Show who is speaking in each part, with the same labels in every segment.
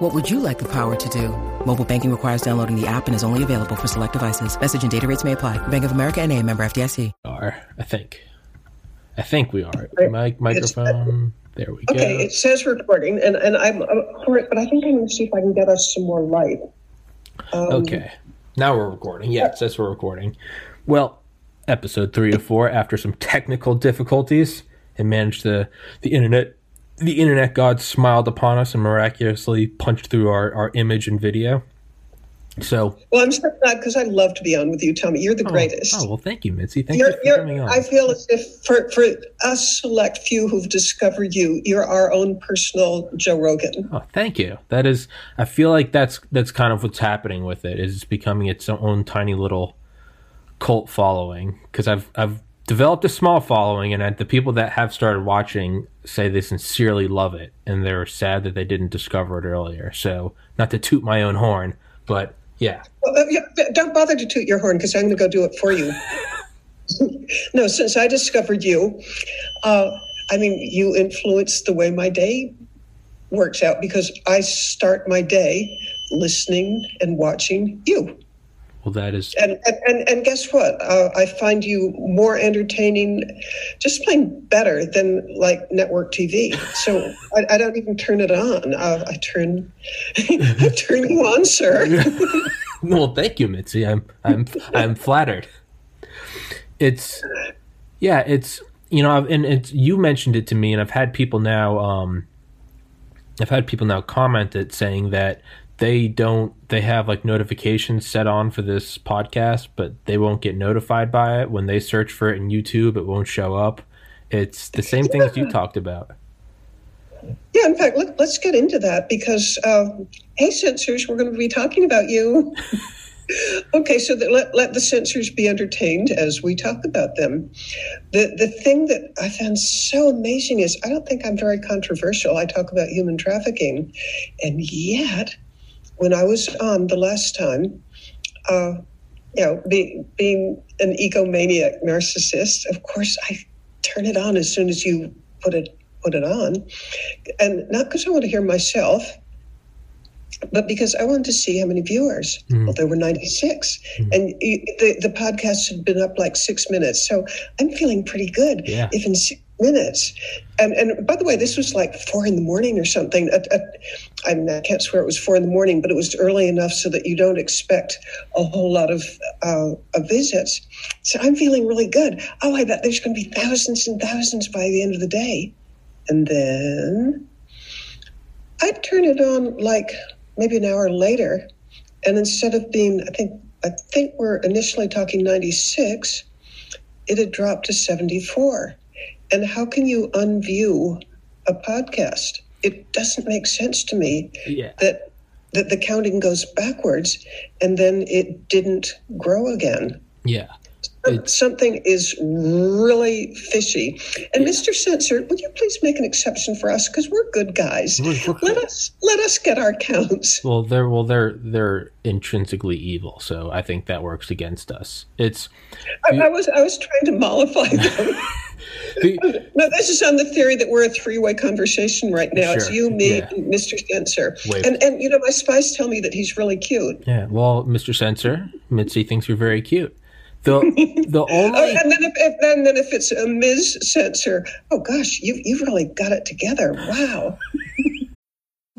Speaker 1: What would you like the power to do? Mobile banking requires downloading the app and is only available for select devices. Message and data rates may apply. Bank of America and a member FDIC.
Speaker 2: Are, I think. I think we are. Mic, microphone. There we go.
Speaker 3: Okay, it says recording, and, and I'm up for it, but I think I'm going to see if I can get us some more light. Um,
Speaker 2: Okay. Now we're recording. Yeah, it says we're recording. Well, episode three of four, after some technical difficulties, and managed the the internet the internet god smiled upon us and miraculously punched through our, our image and video. So
Speaker 3: Well, I'm so glad because I love to be on with you, Tommy. You're the oh, greatest.
Speaker 2: Oh well thank you, Mitzi. Thank
Speaker 3: You're,
Speaker 2: you for coming on.
Speaker 3: I feel as if for, for us select few who've discovered you, you're our own personal Joe Rogan.
Speaker 2: Oh, thank you. That is, I feel like that's that's kind of what's happening with it. Is it's becoming its own tiny little cult following. Because I've I've developed a small following, and the people that have started watching say they sincerely love it, and they're sad that they didn't discover it earlier. So, not to toot my own horn, but yeah,
Speaker 3: Well, uh, yeah, don't bother to toot your horn because I'm going to go do it for you. no, since I discovered you, uh, I mean, you influence the way my day works out because I start my day listening and watching you.
Speaker 2: Well, that is
Speaker 3: And and, and, guess what? Uh, I find you more entertaining, just plain better than like network TV. So I, I don't even turn it on. Uh, I turn, I turn you on, sir.
Speaker 2: well, thank you, Mitzi. I'm I'm I'm flattered. It's yeah, it's you know, I've, and it's you mentioned it to me, and I've had people now. Um, I've had people now comment it saying that they don't they have like notifications set on for this podcast, but they won't get notified by it when they search for it in YouTube. It won't show up. It's the same thing as you talked about.
Speaker 3: Yeah, in fact, let, let's get into that because, uh, hey, censors, we're going to be talking about you. okay, so that let, let the censors be entertained as we talk about them. The, the thing that I found so amazing is I don't think I'm very controversial. I talk about human trafficking. And yet, when I was on the last time, uh, you know, be, being an egomaniac narcissist, of course, I turn it on as soon as you put it put it on, and not because I want to hear myself, but because I wanted to see how many viewers. Mm. Well, there were 96, mm. and y- the the podcast had been up like six minutes, so I'm feeling pretty good.
Speaker 2: Yeah.
Speaker 3: If in six minutes, and and by the way, this was like four in the morning or something. I, mean, I can't swear it was four in the morning, but it was early enough so that you don't expect a whole lot of, uh, of visits. So I'm feeling really good. Oh, I bet there's going to be thousands and thousands by the end of the day. And then I'd turn it on like maybe an hour later, and instead of being, I think, I think we're initially talking 96, it had dropped to 74. And how can you unview a podcast? It doesn't make sense to me
Speaker 2: Yeah.
Speaker 3: that that the counting goes backwards and then it didn't grow again.
Speaker 2: Yeah. It's-
Speaker 3: Something is really fishy. And Mr. Censor, would you please make an exception for us because we're good guys.
Speaker 2: We're- we're
Speaker 3: Let us let us get our counts.
Speaker 2: Well, they're well, they're they're intrinsically evil, so I think that works against us. It's
Speaker 3: I, I was I was trying to mollify them.
Speaker 2: the,
Speaker 3: no, this is on the theory that we're a three-way conversation right now. It's you, me,
Speaker 2: yeah.
Speaker 3: and Mr. Censor. And and you know, my spies tell me that he's really cute.
Speaker 2: yeah. Well, Mr. Censor, Mitzi thinks you're very cute. The the
Speaker 3: Oh,
Speaker 2: only
Speaker 3: and then if, if and then if it's a Ms. Censor, oh gosh, you've you've really got it together. Wow.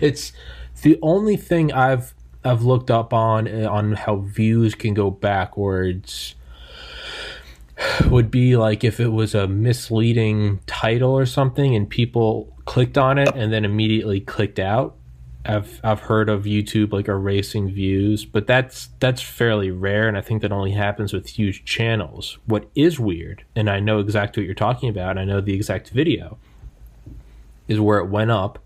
Speaker 2: It's the only thing I've I've looked up on uh, on how views can go backwards would be like if it was a misleading title or something and people clicked on it and then immediately clicked out. I've I've heard of YouTube like erasing views, but that's that's fairly rare and I think that only happens with huge channels. What is weird, and I know exactly what you're talking about, I know the exact video, is where it went up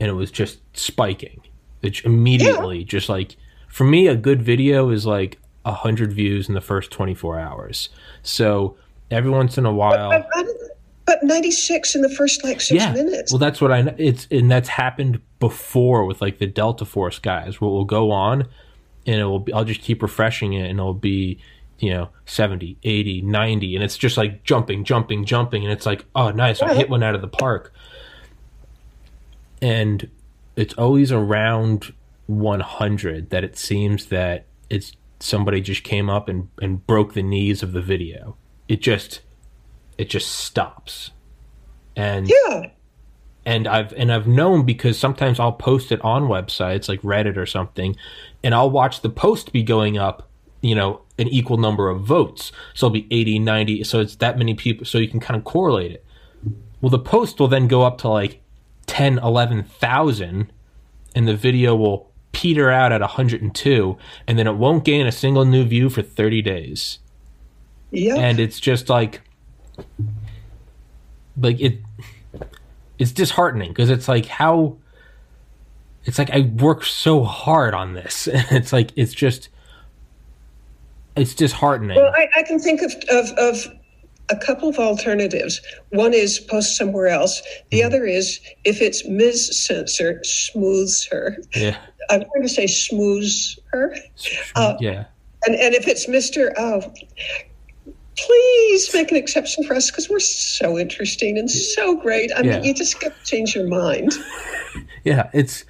Speaker 2: and it was just spiking. It immediately yeah. just like for me a good video is like 100 views in the first 24 hours. So every once in a while.
Speaker 3: But, but, but 96 in the first like six
Speaker 2: yeah.
Speaker 3: minutes.
Speaker 2: Well, that's what I know. It's, and that's happened before with like the Delta Force guys where we'll go on and it will be, I'll just keep refreshing it and it'll be, you know, 70, 80, 90. And it's just like jumping, jumping, jumping. And it's like, oh, nice. I hit one out of the park. And it's always around 100 that it seems that it's somebody just came up and, and broke the knees of the video. It just it just stops. And
Speaker 3: yeah.
Speaker 2: And I've and I've known because sometimes I'll post it on websites like Reddit or something, and I'll watch the post be going up, you know, an equal number of votes. So it'll be 80, 90, so it's that many people so you can kind of correlate it. Well, the post will then go up to like 10, 11,000 and the video will peter out at 102 and then it won't gain a single new view for 30 days.
Speaker 3: Yeah.
Speaker 2: And it's just like like it it's disheartening because it's like how it's like I worked so hard on this. and it's like it's just it's disheartening.
Speaker 3: Well, I, I can think of, of, of a couple of alternatives. One is post somewhere else. The mm. other is if it's Ms. Censor, smooths her.
Speaker 2: Yeah.
Speaker 3: I'm going to say smooths her.
Speaker 2: Uh, yeah.
Speaker 3: And and if it's Mr. Oh, please make an exception for us because we're so interesting and so great. I mean, you just got to change your mind.
Speaker 2: yeah, it's.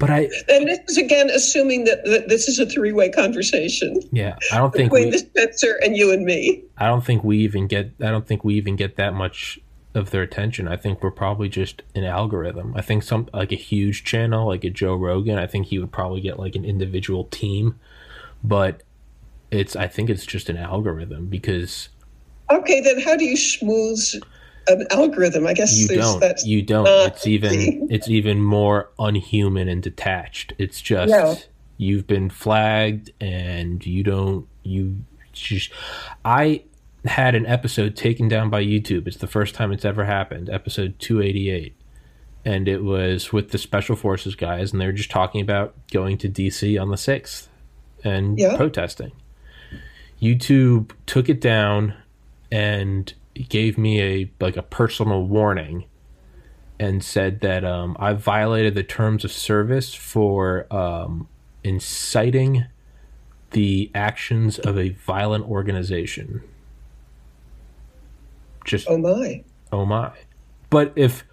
Speaker 2: But I
Speaker 3: and this is again assuming that, that this is a three way conversation.
Speaker 2: Yeah, I don't think
Speaker 3: between we, the Spencer and you and me.
Speaker 2: I don't think we even get. I don't think we even get that much of their attention. I think we're probably just an algorithm. I think some like a huge channel like a Joe Rogan. I think he would probably get like an individual team, but it's I think it's just an algorithm because.
Speaker 3: Okay, then how do you smooth an algorithm? I guess
Speaker 2: you don't. You don't. it's even it's even more unhuman and detached. It's just you've been flagged and you don't you just I had an episode taken down by YouTube. It's the first time it's ever happened. Episode 288. And it was with the special forces guys and they were just talking about going to DC on the 6th and yeah. protesting. YouTube took it down and gave me a like a personal warning and said that um, I violated the terms of service for um, inciting the actions of a violent organization. Just
Speaker 3: oh my,
Speaker 2: oh my! But if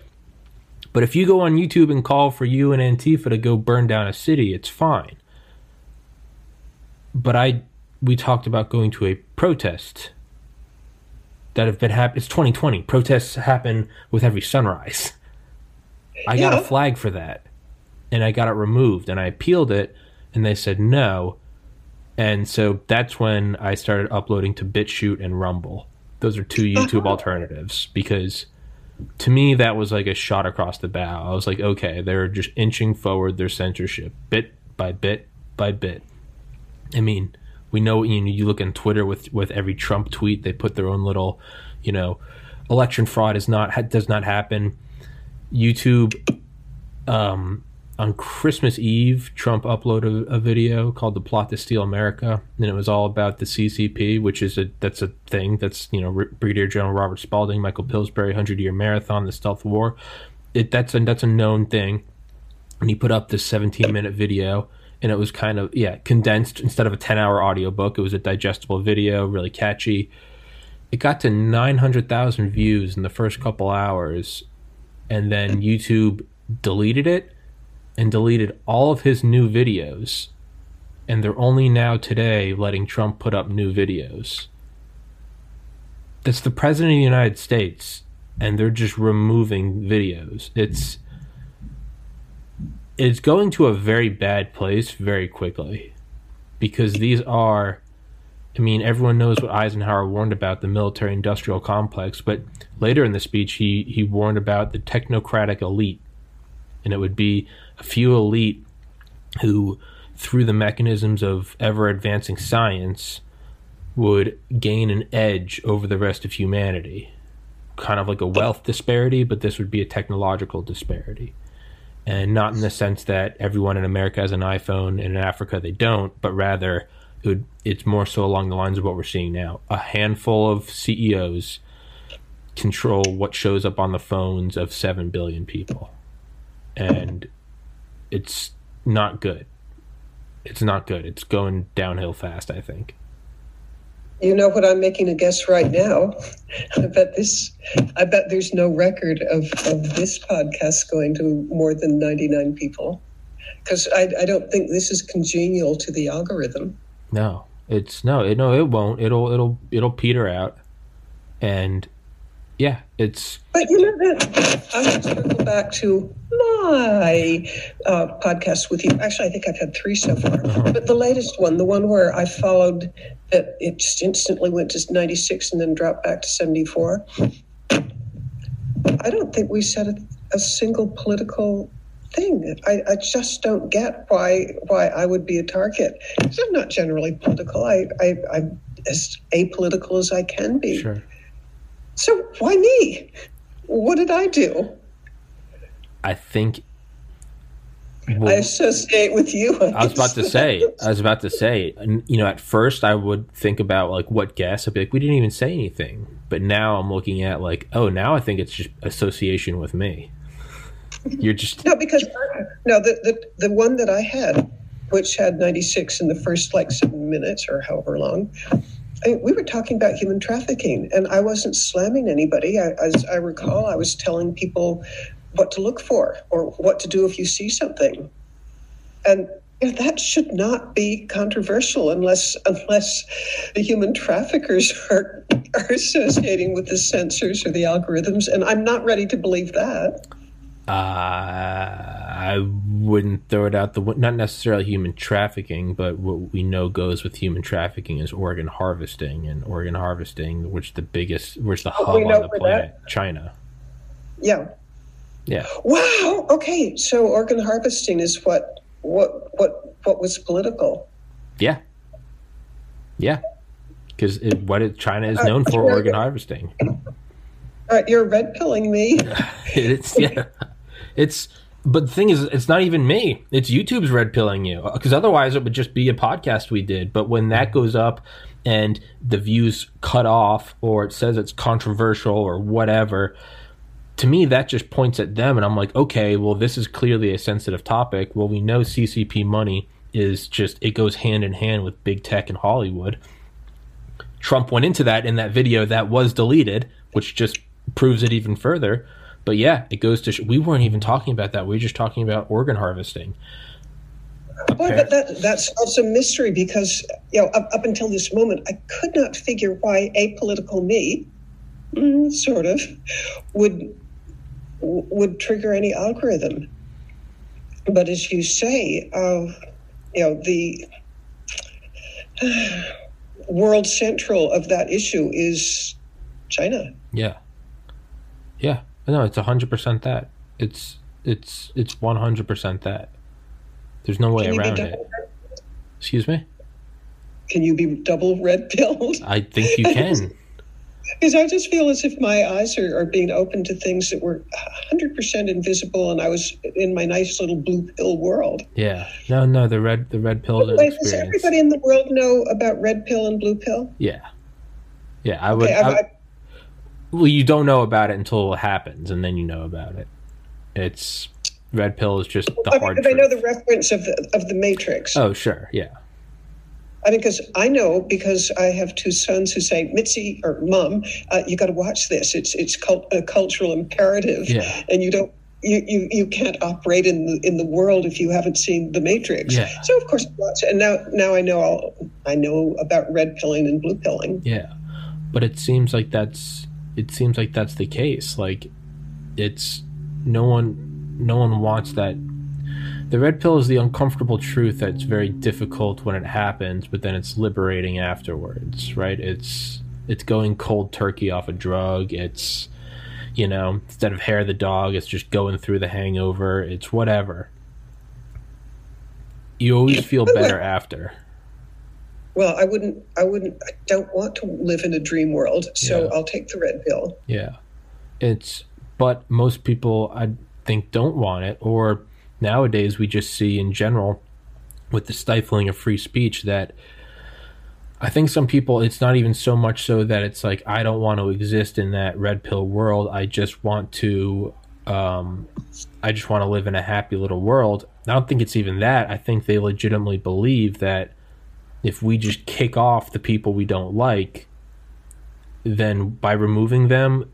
Speaker 2: but if you go on YouTube and call for you and Antifa to go burn down a city, it's fine. But I we talked about going to a protest that have been happening. It's 2020. Protests happen with every sunrise. I yeah. got a flag for that, and I got it removed, and I appealed it, and they said no. And so that's when I started uploading to BitChute and Rumble. Those are two YouTube uh-huh. alternatives because to me that was like a shot across the bow. I was like, okay, they're just inching forward their censorship bit by bit by bit. I mean, we know you know you look on Twitter with with every Trump tweet they put their own little you know election fraud is not does not happen. YouTube um, on Christmas Eve, Trump uploaded a, a, video called "The Plot to Steal America," and it was all about the CCP, which is a that's a thing that's you know Brigadier General Robert Spalding, Michael Pillsbury, Hundred Year Marathon, the Stealth War. It that's a that's a known thing, and he put up this 17 minute video and it was kind of yeah condensed instead of a 10 hour audiobook. It was a digestible video really catchy. It got to 900,000 views in the first couple hours and then YouTube deleted it and deleted all of his new videos and they're only now today letting Trump put up new videos. That's the president of the United States and they're just removing videos. It's it's going to a very bad place very quickly because these are I mean, everyone knows what Eisenhower warned about the military industrial complex, but later in the speech, he, he warned about the technocratic elite. And it would be a few elite who, through the mechanisms of ever advancing science, would gain an edge over the rest of humanity. Kind of like a wealth disparity, but this would be a technological disparity. And not in the sense that everyone in America has an iPhone and in Africa they don't, but rather it's more so along the lines of what we're seeing now. A handful of CEOs control what shows up on the phones of 7 billion people. And it's not good. It's not good. It's going downhill fast, I think.
Speaker 3: You know what? I'm making a guess right now. I bet this. I bet there's no record of, of this podcast going to more than 99 people, because I, I don't think this is congenial to the algorithm.
Speaker 2: No, it's no, it, no, it won't. It'll it'll it'll peter out, and yeah, it's.
Speaker 3: But you know that I want to circle back to my uh, podcast with you. Actually, I think I've had three so far. But the latest one, the one where I followed that it just instantly went to 96 and then dropped back to 74. I don't think we said a, a single political thing. I, I, just don't get why why I would be a target. Because I'm not generally political. I, I, I'm as apolitical as I can be.
Speaker 2: Sure.
Speaker 3: So why me? What did I do?
Speaker 2: I think.
Speaker 3: I associate with you. I,
Speaker 2: I was about to say. I was about to say. You know, at first I would think about like what guess. I'd be like, we didn't even say anything. But now I'm looking at like, oh, now I think it's just association with me. You're just
Speaker 3: no, because no, the the the one that I had, which had 96 in the first like seven minutes or however long. I we were talking about human trafficking, and I wasn't slamming anybody. I, as I recall, I was telling people what to look for or what to do if you see something. And you know, that should not be controversial unless unless the human traffickers are are associating with the censors or the algorithms. And I'm not ready to believe that.
Speaker 2: Uh, I wouldn't throw it out the not necessarily human trafficking, but what we know goes with human trafficking is organ harvesting, and organ harvesting, which the biggest, which the hub on the planet, that. China.
Speaker 3: Yeah.
Speaker 2: Yeah.
Speaker 3: Wow. Okay. So organ harvesting is what what what what was political.
Speaker 2: Yeah. Yeah. Because what it, China is uh, known uh, for organ harvesting.
Speaker 3: Uh, you're red pilling me.
Speaker 2: it's yeah. It's but the thing is, it's not even me. It's YouTube's red pilling you because otherwise it would just be a podcast we did. But when that goes up and the views cut off, or it says it's controversial or whatever, to me that just points at them, and I'm like, okay, well this is clearly a sensitive topic. Well, we know CCP money is just it goes hand in hand with big tech and Hollywood. Trump went into that in that video that was deleted, which just proves it even further. But yeah, it goes to sh- we weren't even talking about that. We were just talking about organ harvesting.
Speaker 3: Boy, but that that's also a mystery because you know up, up until this moment, I could not figure why apolitical me, mm, sort of, would would trigger any algorithm. But as you say, uh, you know the world central of that issue is China.
Speaker 2: Yeah. Yeah. No, it's hundred percent that. It's it's it's one hundred percent that. There's no way Can around it. Excuse me.
Speaker 3: Can you be double red pilled?
Speaker 2: I think you can.
Speaker 3: Because I just feel as if my eyes are, are being open to things that were 100% invisible, and I was in my nice little blue pill world.
Speaker 2: Yeah. No, no, the red the red pill.
Speaker 3: Wait, does everybody in the world know about red pill and blue pill?
Speaker 2: Yeah. Yeah, I would. Okay, I, I, well, you don't know about it until it happens, and then you know about it. It's red pill is just the I hard.
Speaker 3: Mean, I know the reference of the of the Matrix.
Speaker 2: Oh, sure, yeah.
Speaker 3: I mean, because I know because I have two sons who say, "Mitzi or Mom, uh, you got to watch this. It's it's cult- a cultural imperative,
Speaker 2: yeah.
Speaker 3: and you don't." You, you, you can't operate in the in the world if you haven't seen the Matrix.
Speaker 2: Yeah.
Speaker 3: So of course, watch and now now I know all, I know about red pilling and blue pilling.
Speaker 2: Yeah, but it seems like that's it seems like that's the case. Like it's no one no one wants that the red pill is the uncomfortable truth that's very difficult when it happens, but then it's liberating afterwards, right? It's it's going cold turkey off a drug. It's you know, instead of hair the dog, it's just going through the hangover. It's whatever. You always feel better after.
Speaker 3: Well, I wouldn't. I wouldn't. I don't want to live in a dream world, so
Speaker 2: Yeah.
Speaker 3: I'll take the red pill.
Speaker 2: Yeah. It's but most people I think don't want it or nowadays we just see in general with the stifling of free speech that I think some people it's not even so much so that it's like I don't want to exist in that red pill world. I just want to um I just want to live in a happy little world. I don't think it's even that. I think they legitimately believe that if we just kick off the people we don't like, then by removing them,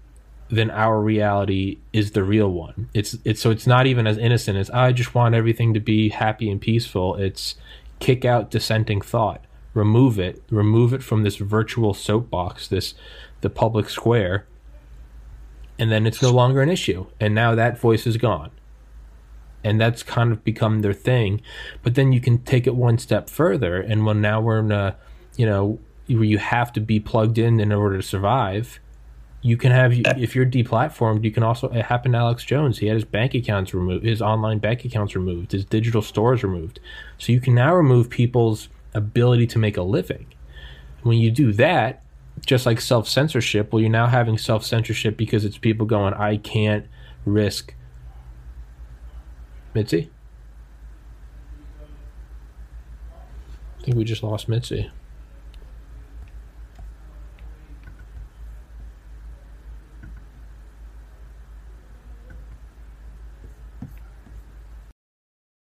Speaker 2: then our reality is the real one. It's it's so it's not even as innocent as I just want everything to be happy and peaceful. It's kick out dissenting thought, remove it, remove it from this virtual soapbox, this the public square, and then it's no longer an issue. And now that voice is gone. And that's kind of become their thing. But then you can take it one step further and when now we're in a you know, where you have to be plugged in in order to survive you can have uh, if you're deplatformed you can also it happened to alex jones. He had his bank accounts removed his online bank accounts removed his digital stores removed. So you can now remove people's ability to make a living. When you do that just like self-censorship well you're now having self-censorship because it's people going i can't risk mitzi? I think we just lost mitzi